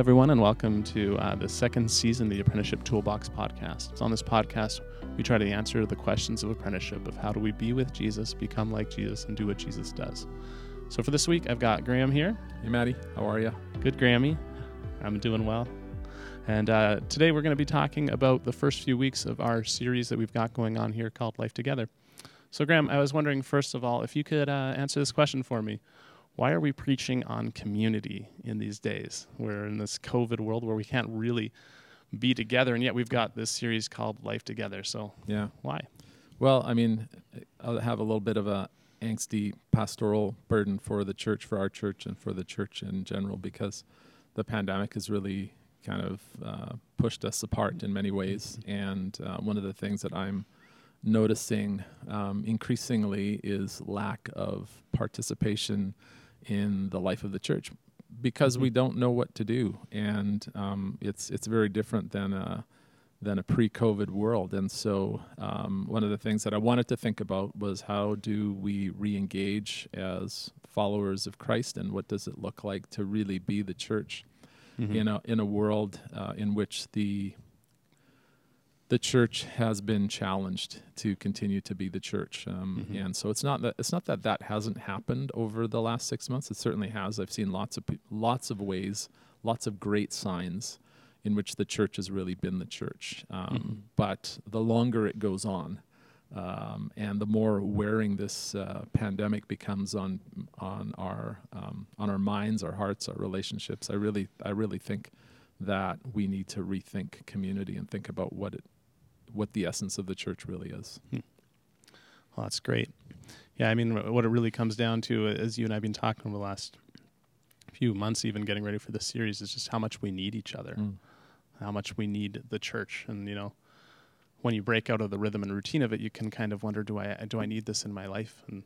everyone, and welcome to uh, the second season of the Apprenticeship Toolbox podcast. So on this podcast, we try to answer the questions of apprenticeship of how do we be with Jesus, become like Jesus, and do what Jesus does. So for this week, I've got Graham here. Hey, Maddie, how are you? Good, Grammy. I'm doing well. And uh, today we're going to be talking about the first few weeks of our series that we've got going on here called Life Together. So, Graham, I was wondering, first of all, if you could uh, answer this question for me. Why are we preaching on community in these days? We're in this COVID world where we can't really be together, and yet we've got this series called Life Together. So, Yeah. why? Well, I mean, I'll have a little bit of a angsty pastoral burden for the church, for our church, and for the church in general, because the pandemic has really kind of uh, pushed us apart in many ways. And uh, one of the things that I'm noticing um, increasingly is lack of participation in the life of the church because we Mhm. don't know what to do, and um, it's it's very different than a than a pre-COVID world. And so, um, one of the things that I wanted to think about was how do we re-engage as followers of Christ, and what does it look like to really be the church Mhm. in a in a world uh, in which the the church has been challenged to continue to be the church, um, Mhm. and so it's not that it's not that that hasn't happened over the last six months. It certainly has. I've seen lots of lots of ways, lots of great signs in which the church has really been the church. Um, Mhm. But the longer it goes on, um, and the more wearing this uh, pandemic becomes on on our um, on our minds, our hearts, our relationships, I really I really think that we need to rethink community and think about what it what the essence of the church really is. Well, that's great. Yeah, I mean, what it really comes down to, uh, as you and I have been talking over the last few months, even getting ready for this series, is just how much we need each other, Mm. how much we need the church. And, you know, when you break out of the rhythm and routine of it, you can kind of wonder, do I, do I need this in my life? And,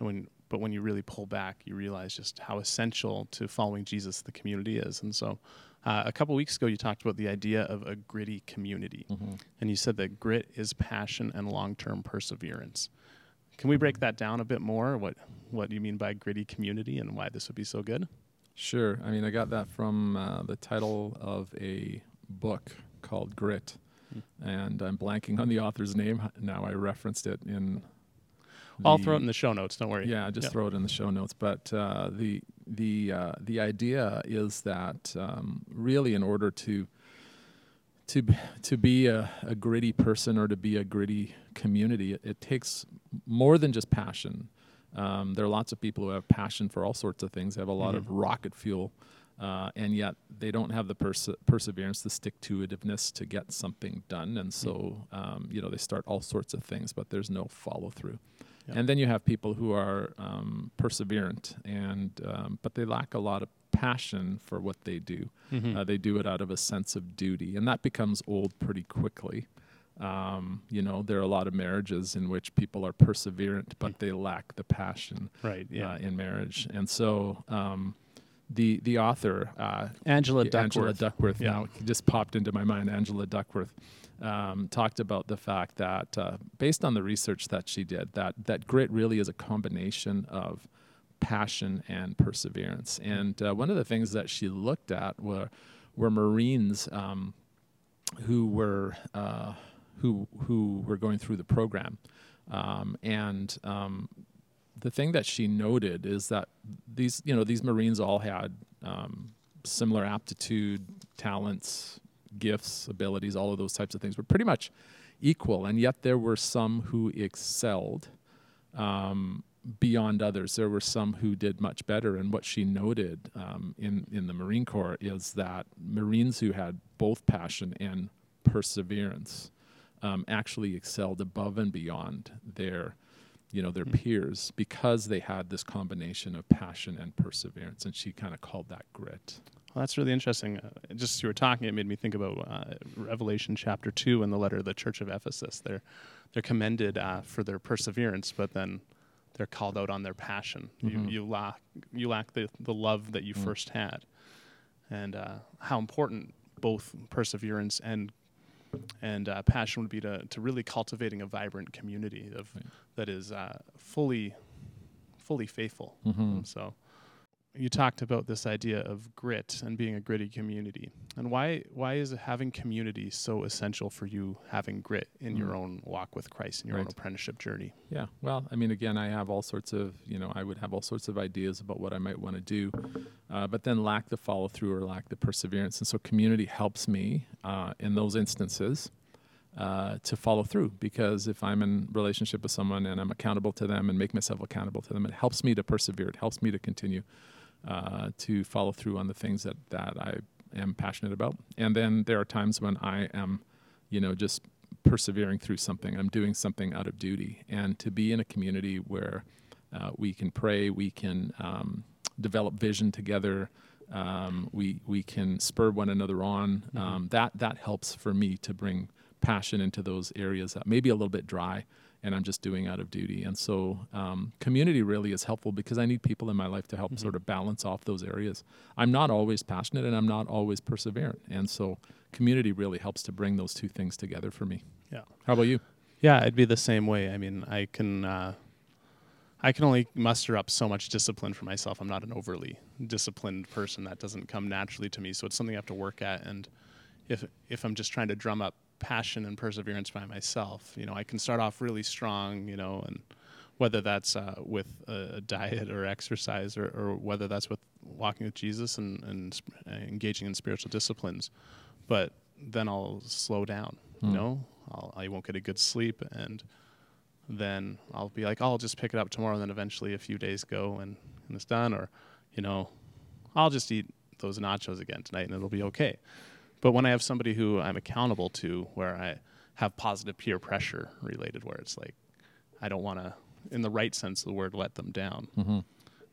and when, but when you really pull back, you realize just how essential to following Jesus the community is. And so, uh, a couple weeks ago, you talked about the idea of a gritty community. And you said that grit is passion and long term perseverance. Can we break that down a bit more? What what do you mean by gritty community and why this would be so good? Sure. I mean, I got that from uh, the title of a book called Grit, Hmm. and I'm blanking on the author's name now. I referenced it in. I'll throw it in the show notes. Don't worry. Yeah, just throw it in the show notes. But uh, the the uh, the idea is that um, really, in order to to to be a, a gritty person or to be a gritty community, it, it takes more than just passion. Um, there are lots of people who have passion for all sorts of things. They have a lot Mhm. of rocket fuel, uh, and yet they don't have the perse- perseverance, the stick to itiveness to get something done. And so, um, you know, they start all sorts of things, but there's no follow through. Yep. And then you have people who are um, perseverant, and um, but they lack a lot of passion for what they do. Mhm. Uh, they do it out of a sense of duty, and that becomes old pretty quickly. Um, you know, there are a lot of marriages in which people are perseverant, but they lack the passion right. Yeah. uh, in marriage. And so, um, the the author uh, Angela Duckworth. Angela Duckworth. Yeah. Now just popped into my mind. Angela Duckworth um, talked about the fact that, uh, based on the research that she did, that that grit really is a combination of passion and perseverance. And uh, one of the things that she looked at were were Marines um, who were uh, who who were going through the program, um, and um, the thing that she noted is that these you know these Marines all had um, similar aptitude, talents, gifts, abilities, all of those types of things were pretty much equal, and yet there were some who excelled um, beyond others. There were some who did much better, and what she noted um, in in the Marine Corps is that Marines who had both passion and perseverance um, actually excelled above and beyond their you know their Mm. peers because they had this combination of passion and perseverance and she kind of called that grit Well, that's really interesting. Uh, just as you were talking, it made me think about uh, Revelation chapter two and the letter of the Church of Ephesus. They're they're commended uh, for their perseverance, but then they're called out on their passion. Mhm. You you lack you lack the the love that you Mm. first had, and uh, how important both perseverance and and uh, passion would be to, to really cultivating a vibrant community of Right. that is uh, fully fully faithful. Mhm. So you talked about this idea of grit and being a gritty community. And why why is having community so essential for you having grit in your Mm. own walk with Christ in your own apprenticeship journey? Yeah. Well, I mean, again, I have all sorts of, you know, I would have all sorts of ideas about what I might want to do, uh, but then lack the follow through or lack the perseverance. And so community helps me uh, in those instances uh, to follow through because if I'm in relationship with someone and I'm accountable to them and make myself accountable to them, it helps me to persevere. It helps me to continue uh, to follow through on the things that, that I am passionate about. And then there are times when I am, you know, just persevering through something. I'm doing something out of duty. And to be in a community where uh, we can pray, we can um, develop vision together, um, we we can spur one another on. Um, that that helps for me to bring passion into those areas that may be a little bit dry, and I'm just doing out of duty. And so, um, community really is helpful because I need people in my life to help sort of balance off those areas. I'm not always passionate, and I'm not always perseverant, and so community really helps to bring those two things together for me. Yeah. How about you? Yeah, it'd be the same way. I mean, I can uh, I can only muster up so much discipline for myself. I'm not an overly disciplined person. That doesn't come naturally to me. So it's something I have to work at. And if if I'm just trying to drum up passion and perseverance by myself, you know, I can start off really strong, you know, and whether that's uh, with a, diet or exercise or, or whether that's with walking with Jesus and, and uh, engaging in spiritual disciplines. But then I'll slow down, you Hmm. know, I'll, I won't get a good sleep and then I'll be like, I'll just pick it up tomorrow. And then eventually a few days go and, and it's done. Or, you know, I'll just eat those nachos again tonight and it'll be okay. But when I have somebody who I'm accountable to, where I have positive peer pressure related, where it's like, I don't want to, in the right sense of the word, let them down, Mm-hmm.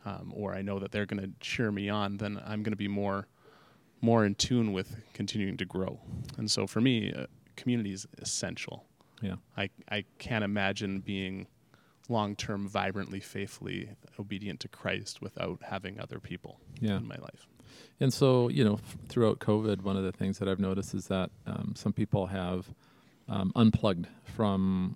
um, or I know that they're going to cheer me on, then I'm going to be more, more in tune with continuing to grow. And so for me, uh, community is essential. Yeah. I, I can't imagine being long term, vibrantly, faithfully obedient to Christ without having other people Yeah. in my life. And so, you know, f- throughout COVID, one of the things that I've noticed is that um, some people have um, unplugged from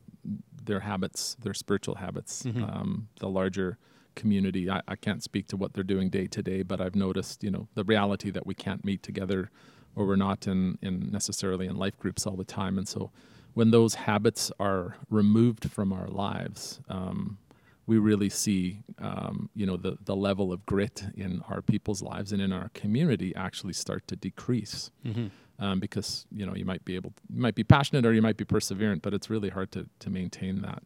their habits, their spiritual habits, Mhm. um, the larger community. I, I can't speak to what they're doing day to day, but I've noticed, you know, the reality that we can't meet together or we're not in, in necessarily in life groups all the time. And so when those habits are removed from our lives, um, we really see, um, you know, the, the level of grit in our people's lives and in our community actually start to decrease. Mm-hmm. Um, because you know you might be able, you might be passionate or you might be perseverant, but it's really hard to to maintain that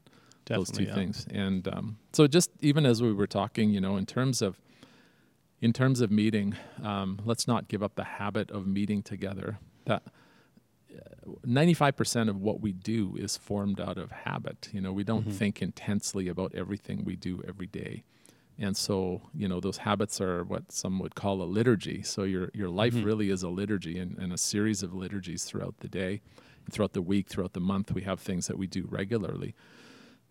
those two yeah. things. And um, so, just even as we were talking, you know, in terms of in terms of meeting, um, let's not give up the habit of meeting together. That ninety-five percent of what we do is formed out of habit. You know, we don't Mhm. think intensely about everything we do every day. And so, you know, those habits are what some would call a liturgy. So your your life Mhm. really is a liturgy and, and a series of liturgies throughout the day, throughout the week, throughout the month. We have things that we do regularly.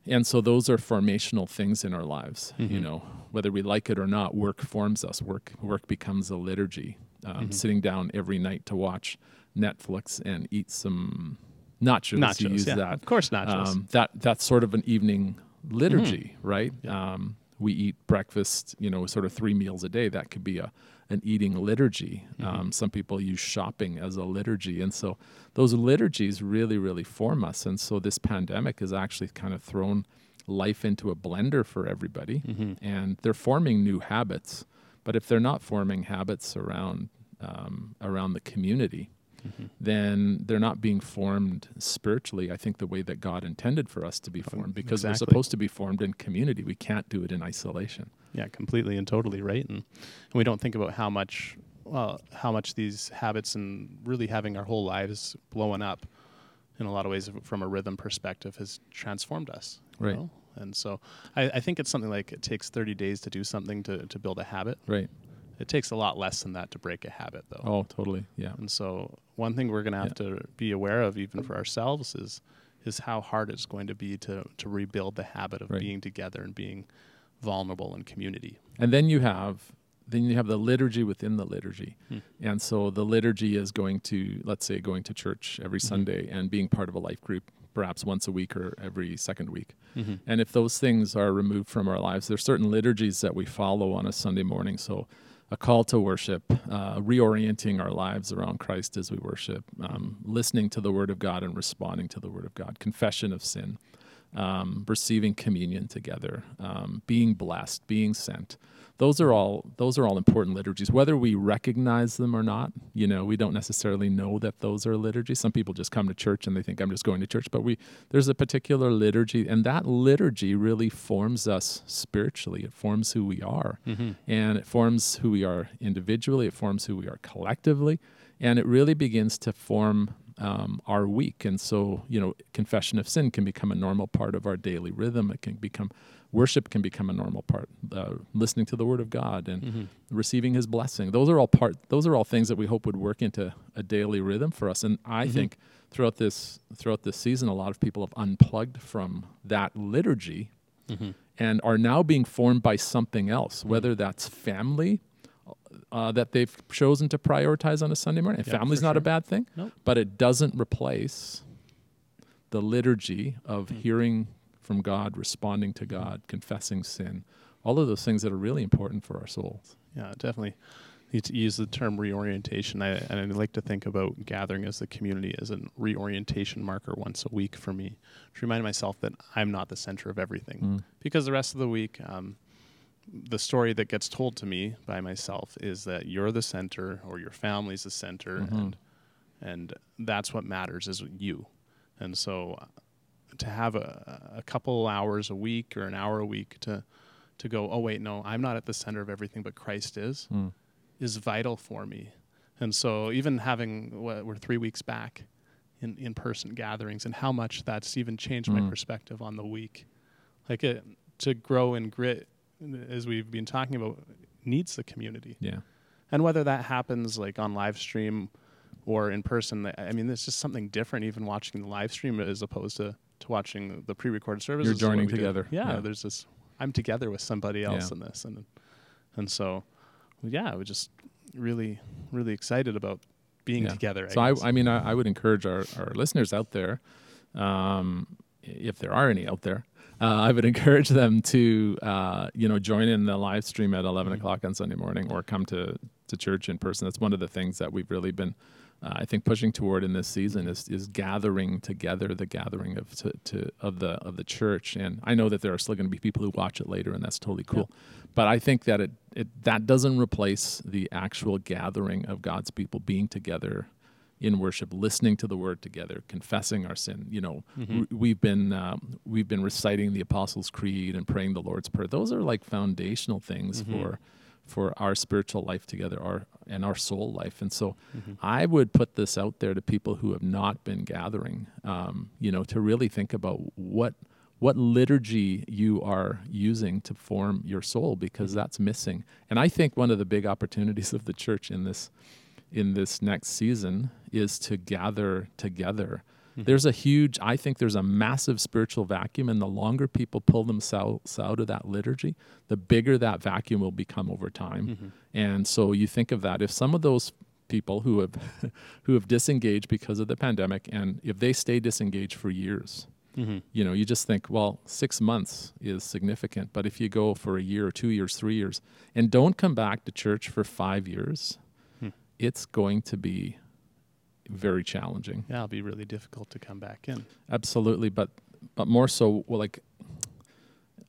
And so those are formational things in our lives. You Mhm. know, whether we like it or not, work forms us. Work work becomes a liturgy. Um, Mhm. Sitting down every night to watch Netflix and eat some nachos. Nachos, you use yeah, that. of course, nachos. Um, that that's sort of an evening liturgy, Mm-hmm. right? Yeah. Um, we eat breakfast, you know, sort of three meals a day. That could be a an eating liturgy. Mhm. Um, some people use shopping as a liturgy, and so those liturgies really, really form us. And so this pandemic has actually kind of thrown life into a blender for everybody, mm-hmm. and they're forming new habits. But if they're not forming habits around um, around the community, Mm-hmm. then they're not being formed spiritually, I think, the way that God intended for us to be formed, because we're supposed to be formed in community. We can't do it in isolation. Yeah, completely and totally right. And, and we don't think about how much, well, how much these habits and really having our whole lives blowing up in a lot of ways from a rhythm perspective has transformed us. Right. know? And so I, I think it's something like it takes 30 days to do something to, to build a habit. Right. It takes a lot less than that to break a habit, though. Oh, totally. Yeah. And so one thing we're going to have to be aware of, even for ourselves, is is how hard it's going to be to to rebuild the habit of Right. being together and being vulnerable in community. And then you have then you have the liturgy within the liturgy. Hmm. And so the liturgy is going to let's say going to church every Mhm. Sunday and being part of a life group, perhaps once a week or every second week. Mm-hmm. And if those things are removed from our lives, there's certain liturgies that we follow on a Sunday morning. So a call to worship, uh, reorienting our lives around Christ as we worship, um, listening to the Word of God and responding to the Word of God, confession of sin, um, receiving communion together, um, being blessed, being sent. Those are all those are all important liturgies, whether we recognize them or not. You know, we don't necessarily know that those are liturgies. Some people just come to church and they think I'm just going to church, but we there's a particular liturgy, and that liturgy really forms us spiritually. It forms who we are, Mm-hmm. and it forms who we are individually. It forms who we are collectively, and it really begins to form um, our week. And so, you know, confession of sin can become a normal part of our daily rhythm. It can become worship can become a normal part. Uh, listening to the Word of God and Mm-hmm. receiving His blessing. Those are all part. Those are all things that we hope would work into a daily rhythm for us. And I Mhm. think throughout this throughout this season, a lot of people have unplugged from that liturgy Mm-hmm. and are now being formed by something else, whether that's family uh, that they've chosen to prioritize on a Sunday morning. And Yeah, Family's not a bad thing, Nope. but it doesn't replace the liturgy of Mm. hearing from God, responding to God, confessing sin. All of those things that are really important for our souls. Yeah, definitely. To use the term reorientation. I and I like to think about gathering as the community as a reorientation marker once a week for me to remind myself that I'm not the center of everything. Mm. Because the rest of the week, um, the story that gets told to me by myself is that you're the center or your family's the center, Mhm. and and that's what matters is you. And so, to have a, a couple hours a week or an hour a week to to go, oh wait, no, I'm not at the center of everything, but Christ is, Mm. is vital for me. And so, even having what we're three weeks back in in person gatherings, and how much that's even changed my Mm. perspective on the week, like it, to grow in grit, as we've been talking about, needs the community. Yeah. And whether that happens like on live stream or in person, I mean, it's just something different. Even watching the live stream as opposed to to watching the pre-recorded services. is what joining together. Yeah, Yeah. there's this. I'm together with somebody else Yeah. in this, and and so, yeah, I was just really, really excited about being Yeah. together. So I, guess. I mean, I, I would encourage our, our listeners out there, um, if there are any out there, uh, I would encourage them to, uh, you know, join in the live stream at 11 Mhm. o'clock on Sunday morning or come to, to church in person. That's one of the things that we've really been, uh, I think, pushing toward in this season is, is gathering together, the gathering of to, to of the of the church. And I know that there are still going to be people who watch it later, and that's totally cool. But I think that it, it that doesn't replace the actual gathering of God's people being together in worship, listening to the word together, confessing our sin. You know, Mhm. w- we've been um, we've been reciting the Apostles' Creed and praying the Lord's Prayer. Those are like foundational things Mhm. for for our spiritual life together, our and our soul life. And so, Mhm. I would put this out there to people who have not been gathering. Um, you know, to really think about what what liturgy you are using to form your soul because Mhm. that's missing. And I think one of the big opportunities of the church in this in this next season is to gather together. Mhm. There's a huge I think there's a massive spiritual vacuum and the longer people pull themselves out of that liturgy, the bigger that vacuum will become over time. Mhm. And so you think of that if some of those people who have who have disengaged because of the pandemic and if they stay disengaged for years, Mhm. you know, you just think, well, six months is significant. But if you go for a year or two years, three years, and don't come back to church for five years, Hmm. it's going to be very challenging. Yeah, it'll be really difficult to come back in. Absolutely, but but more so, well, like,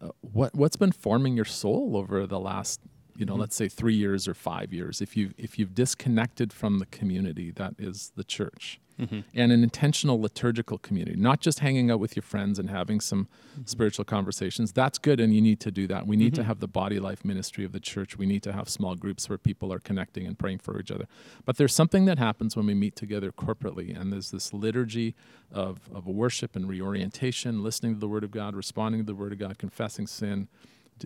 uh, what what's been forming your soul over the last, you know, Mhm. let's say three years or five years? If you if you've disconnected from the community that is the church, Mm-hmm. and an intentional liturgical community, not just hanging out with your friends and having some spiritual conversations. That's good, and you need to do that. We need to Mhm. have the body life ministry of the church. We need to have small groups where people are connecting and praying for each other. But there's something that happens when we meet together corporately, and there's this liturgy of, of worship and reorientation, listening to the Word of God, responding to the Word of God, confessing sin.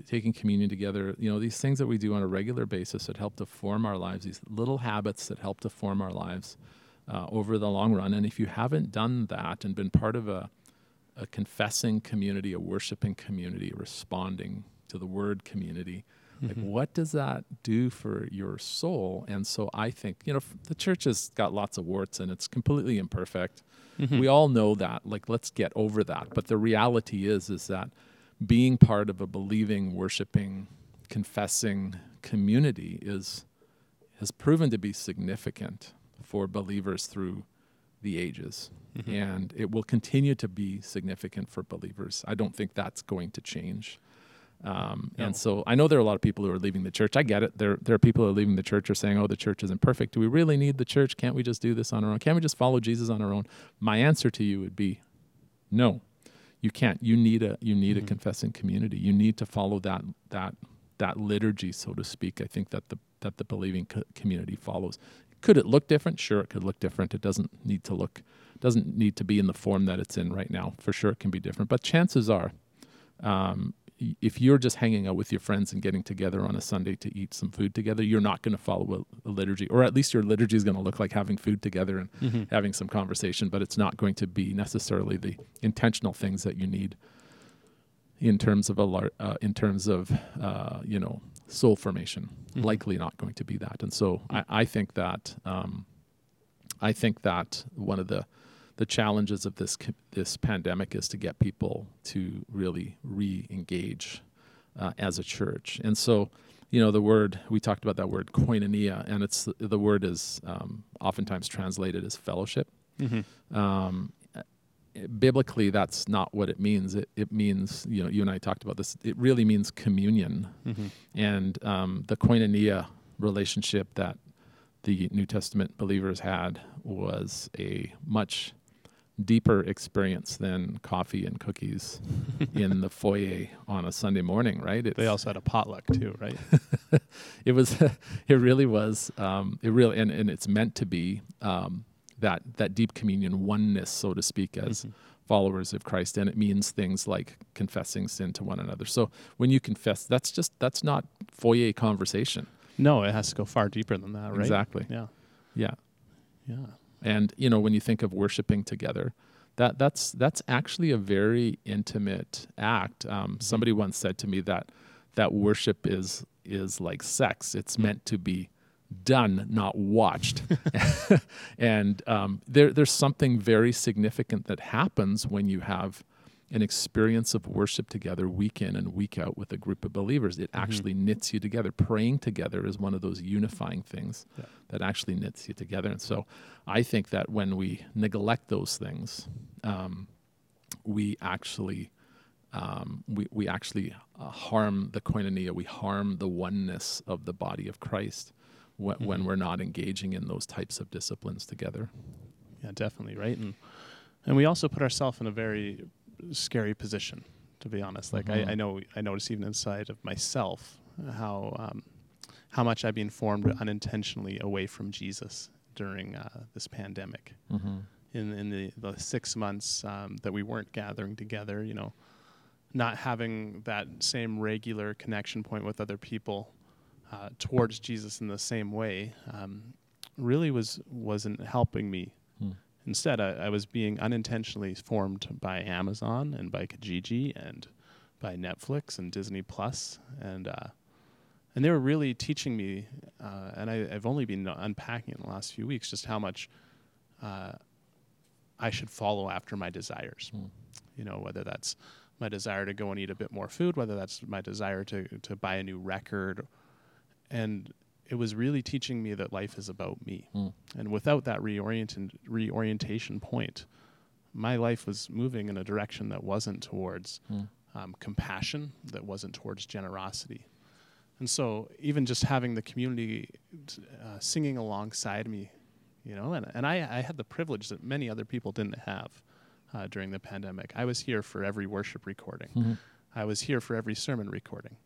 Taking communion together, you know, these things that we do on a regular basis that help to form our lives, these little habits that help to form our lives uh, over the long run. And if you haven't done that and been part of a, a confessing community, a worshiping community, responding to the word community, Like, what does that do for your soul? And so I think, you know, the church has got lots of warts and it's completely imperfect. We all know that. Like, let's get over that. But the reality is, is that being part of a believing, worshiping, confessing community is has proven to be significant for believers through the ages. And it will continue to be significant for believers. I don't think that's going to change. Um, No. And so I know there are a lot of people who are leaving the church. I get it. There, there are people who are leaving the church are saying, oh, the church isn't perfect. Do we really need the church? Can't we just do this on our own? Can't we just follow Jesus on our own? My answer to you would be no. You can't. You need a you need a confessing community. You need to follow that that that liturgy, so to speak. I think that the that the believing co- community follows. Could it look different? Sure, it could look different. It doesn't need to look doesn't need to be in the form that it's in right now. For sure, it can be different. But chances are, um, if you're just hanging out with your friends and getting together on a Sunday to eat some food together, you're not going to follow a, a liturgy, or at least your liturgy is going to look like having food together and having some conversation. But it's not going to be necessarily the intentional things that you need in terms of a lar- uh, in terms of uh, you know soul formation. Likely not going to be that, and so I, I think that um, I think that one of the the challenges of this this pandemic is to get people to really re-engage uh, as a church. And so, you know, the word we talked about that word koinonia, and it's the word is um, oftentimes translated as fellowship. Um, uh, biblically, that's not what it means. It it means you know you and I talked about this. It really means communion, and um, the koinonia relationship that the New Testament believers had was a much deeper experience than coffee and cookies in the foyer on a Sunday morning, right? It's, They also had a potluck too, right? it was, it really was, um, it really, and, and it's meant to be um, that that deep communion oneness, so to speak, as mm-hmm. followers of Christ, and it means things like confessing sin to one another. So when you confess, that's just that's not foyer conversation. no, it has to go far deeper than that, right? Exactly. Yeah. Yeah. Yeah. And you know, when you think of worshiping together, that that's that's actually a very intimate act. Um, mm-hmm. somebody once said to me that that worship is is like sex. It's mm-hmm. meant to be done, not watched. and um, there there's something very significant that happens when you have an experience of worship together week in and week out with a group of believers. It actually knits you together. Praying together is one of those unifying things Yeah. that actually knits you together. And so I think that when we neglect those things, um, we actually um, we, we actually uh, harm the koinonia. We harm the oneness of the body of Christ when, when we're not engaging in those types of disciplines together. Yeah, definitely, right? And and we also put ourselves in a very scary position, to be honest. Like Mhm. I, I know I notice even inside of myself how um, how much I've been formed unintentionally away from Jesus during uh, this pandemic. Mm-hmm. In in the, the six months um, that we weren't gathering together, you know, not having that same regular connection point with other people uh, towards Jesus in the same way, um, really was wasn't helping me Hmm. Instead, I, I was being unintentionally formed by Amazon and by Kijiji and by Netflix and Disney Plus, and uh, and they were really teaching me. Uh, and I, I've only been unpacking in the last few weeks just how much uh, I should follow after my desires. Hmm. You know, whether that's my desire to go and eat a bit more food, whether that's my desire to to buy a new record, and it was really teaching me that life is about me. Mm. And without that reorient reorientation point, my life was moving in a direction that wasn't towards Mm. um, compassion, that wasn't towards generosity. And so, even just having the community t- uh, singing alongside me, you know, and, and I, I had the privilege that many other people didn't have uh, during the pandemic. I was here for every worship recording, Mm-hmm. I was here for every sermon recording.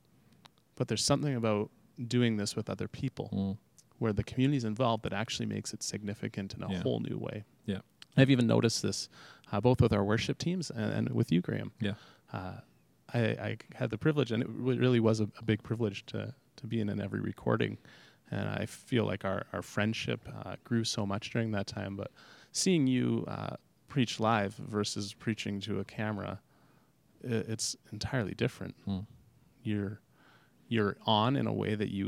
But there's something about doing this with other people Mm. where the community is involved that actually makes it significant in a Yeah. whole new way. Yeah. I've even noticed this uh, both with our worship teams and, and with you, Graham. Yeah. Uh, I, I had the privilege, and it re- really was a, a big privilege to, to be in, in every recording. And I feel like our, our friendship uh, grew so much during that time. But seeing you uh, preach live versus preaching to a camera, it's entirely different Mm. you're you're on in a way that you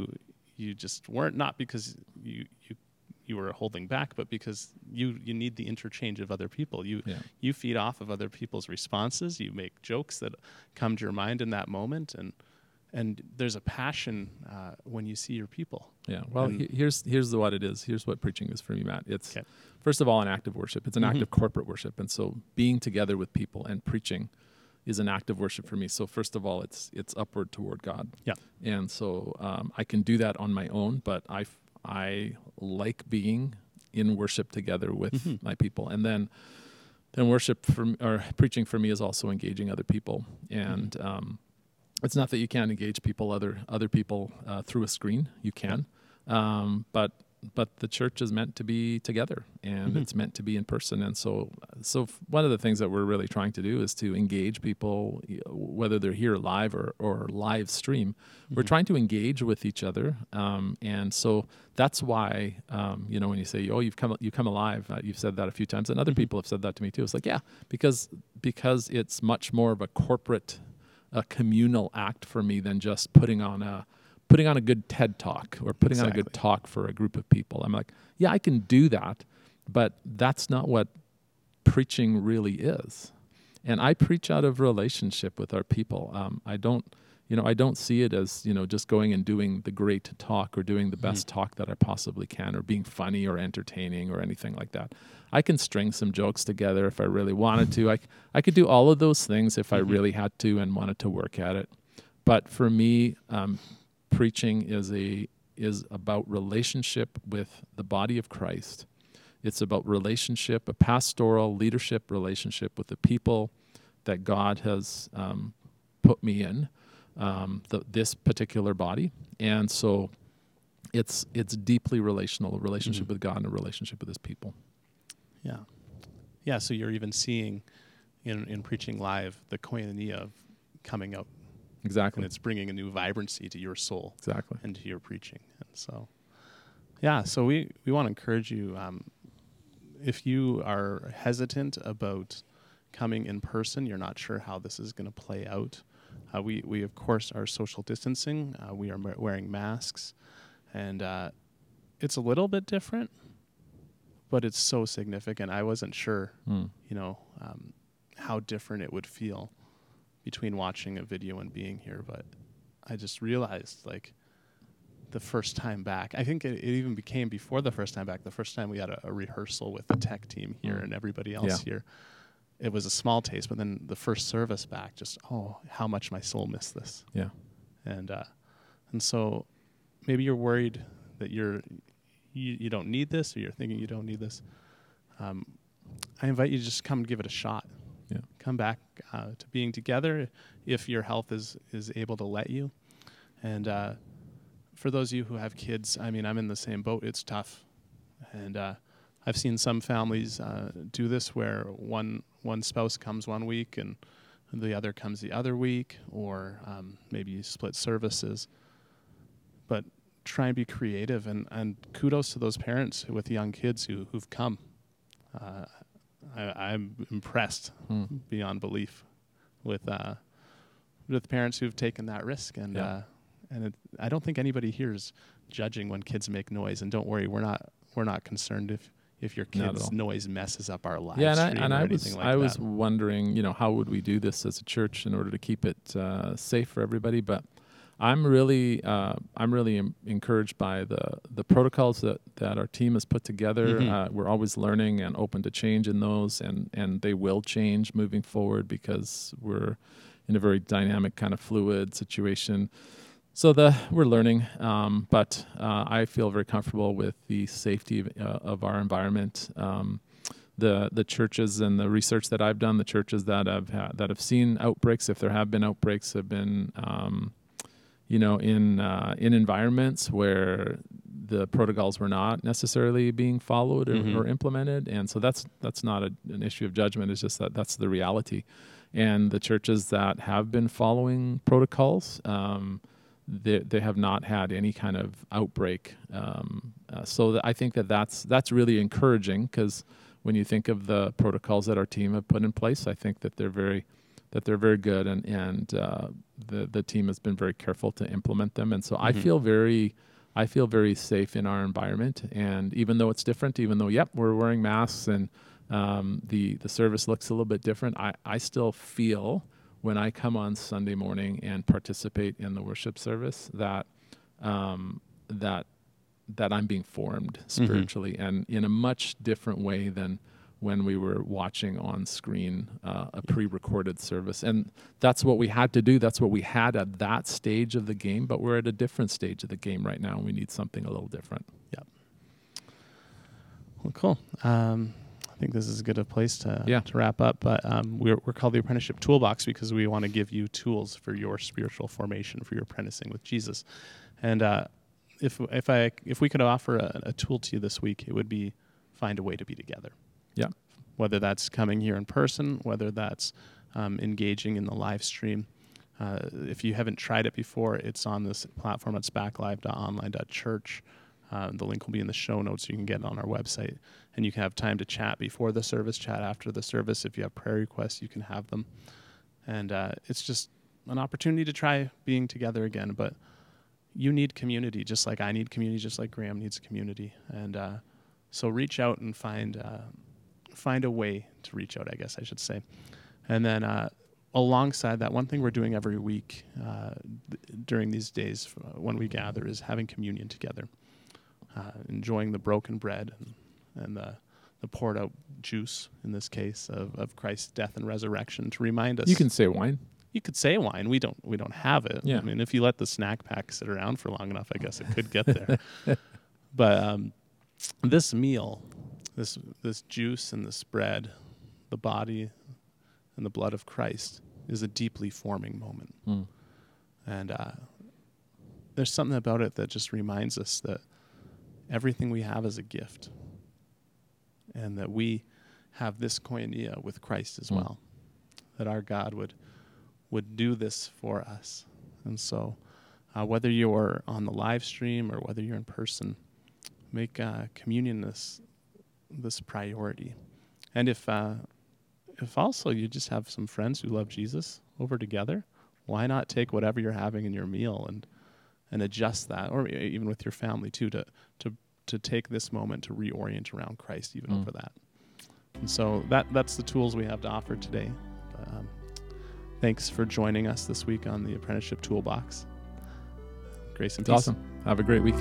you just weren't not because you you you were holding back, but because you you need the interchange of other people. You Yeah. you feed off of other people's responses. You make jokes that come to your mind in that moment, and and there's a passion uh, when you see your people. Yeah. Well, he- here's here's the, what it is. Here's what preaching is for me, Matt. It's Okay. first of all an act of worship. It's an act Mhm. of corporate worship, and so being together with people and preaching is an act of worship for me. So first of all, it's it's upward toward God. Yeah. And so um, I can do that on my own, but I I like being in worship together with Mhm. my people, and then then worship for or preaching for me is also engaging other people and. Mm-hmm. Um, it's not that you can't engage people other other people uh, through a screen. You can, um, but but the church is meant to be together, and Mhm. it's meant to be in person. And so so one of the things that we're really trying to do is to engage people, whether they're here live or or live stream. We're Mhm. trying to engage with each other, um, and so that's why um, you know when you say oh you've come you come alive, uh, you've said that a few times, and other Mhm. people have said that to me too. It's like yeah, because because it's much more of a corporate a communal act for me than just putting on a putting on a good TED talk or putting on a good talk for a group of people. I'm like, yeah, I can do that, but that's not what preaching really is. And I preach out of relationship with our people. Um, I don't, you know, I don't see it as you know just going and doing the great talk or doing the best talk that I possibly can or being funny or entertaining or anything like that. I can string some jokes together if I really wanted to. I, I could do all of those things if I Mhm. really had to and wanted to work at it. But for me, um, preaching is a is about relationship with the body of Christ. It's about relationship, a pastoral leadership relationship with the people that God has um, put me in, um, the, this particular body, and so it's it's deeply relational, a relationship Mhm. with God and a relationship with His people. Yeah. Yeah. So you're even seeing in, in preaching live the koinonia of coming out Exactly. and it's bringing a new vibrancy to your soul exactly. and to your preaching. And so, yeah, so we, we want to encourage you um, if you are hesitant about coming in person, you're not sure how this is going to play out. Uh, we, we, of course, are social distancing, uh, we are ma- wearing masks, and uh, it's a little bit different, but it's so significant. I wasn't sure Mm. you know, um, how different it would feel between watching a video and being here. But I just realized, like, the first time back, I think it, it even became before the first time back, the first time we had a, a rehearsal with the tech team here Mm. and everybody else here. It was a small taste, but then the first service back, just oh, how much my soul missed this, Yeah. and uh, and so maybe you're worried that you're you, you don't need this, or you're thinking you don't need this. Um, I invite you to just come give it a shot. Yeah. Come back uh, to being together if your health is is able to let you. And uh, for those of you who have kids, I mean, I'm in the same boat. It's tough, and uh, I've seen some families uh, do this where one one spouse comes one week and the other comes the other week, or um, maybe you split services. But try and be creative, and, and kudos to those parents with young kids who who've come. Uh, I, I'm impressed Mm. beyond belief with uh, with parents who've taken that risk, and Yeah. uh, and it, I don't think anybody here is judging when kids make noise. And don't worry, we're not we're not concerned if if your kids' noise messes up our live yeah, and I, and I was like I that. was wondering, you know, how would we do this as a church in order to keep it uh, safe for everybody? But I'm really uh, I'm really em- encouraged by the the protocols that, that our team has put together. Mhm. Uh, we're always learning and open to change in those, and and they will change moving forward because we're in a very dynamic kind of fluid situation. So the we're learning, um, but uh, I feel very comfortable with the safety of, uh, of our environment. Um, the the churches and the research that I've done, the churches that have ha- that have seen outbreaks, if there have been outbreaks, have been um, you know in uh, in environments where the protocols were not necessarily being followed or, Mhm. or implemented, and so that's that's not a, an issue of judgment. It's just that that's the reality. And the churches that have been following protocols, um, they they have not had any kind of outbreak. Um, uh, so that I think that that's that's really encouraging because when you think of the protocols that our team have put in place, I think that they're very that they're very good, and and uh, the the team has been very careful to implement them. And so I Mhm. feel very, I feel very safe in our environment. And even though it's different, even though yep, we're wearing masks and um, the the service looks a little bit different, I I still feel when I come on Sunday morning and participate in the worship service that um, that that I'm being formed spiritually and in a much different way than when we were watching on screen uh, a pre-recorded service and that's what we had to do that's what we had at that stage of the game but we're at a different stage of the game right now and we need something a little different yep Well, cool. Um, I think this is as good a place to Yeah. to wrap up. But um, we're we're called the Apprenticeship Toolbox because we want to give you tools for your spiritual formation, for your apprenticing with Jesus. And uh, if if I if we could offer a, a tool to you this week, it would be find a way to be together. Yeah. Whether that's coming here in person, whether that's um, engaging in the live stream. Uh, if you haven't tried it before, it's on this platform. It's backlive.online.church. Uh, the link will be in the show notes. You can get it on our website, and you can have time to chat before the service, chat after the service. If you have prayer requests, you can have them, and uh, it's just an opportunity to try being together again. But you need community, just like I need community, just like Graham needs community, and uh, so reach out and find uh, find a way to reach out. I guess I should say, and then uh, alongside that, one thing we're doing every week uh, th- during these days when we gather is having communion together, uh, enjoying the broken bread and, and the, the poured out juice, in this case, of, of Christ's death and resurrection to remind us. you can say wine you could say wine. We don't we don't have it. Yeah. I mean, if you let the snack pack sit around for long enough, I guess it could get there. but um, this meal, this this juice and this bread, the body and the blood of Christ, is a deeply forming moment. Mm. And uh, there's something about it that just reminds us that everything we have is a gift, and that we have this koinonia with Christ as Mm. well. That our God would would do this for us, and so uh, whether you're on the live stream or whether you're in person, make uh, communion this this priority. And if uh, if also you just have some friends who love Jesus over together, why not take whatever you're having in your meal and and adjust that, or even with your family too, to to to take this moment to reorient around Christ even Mm. over that. And so that that's the tools we have to offer today. Um, thanks for joining us this week on the Apprenticeship Toolbox. Grace and it's peace. awesome have a great week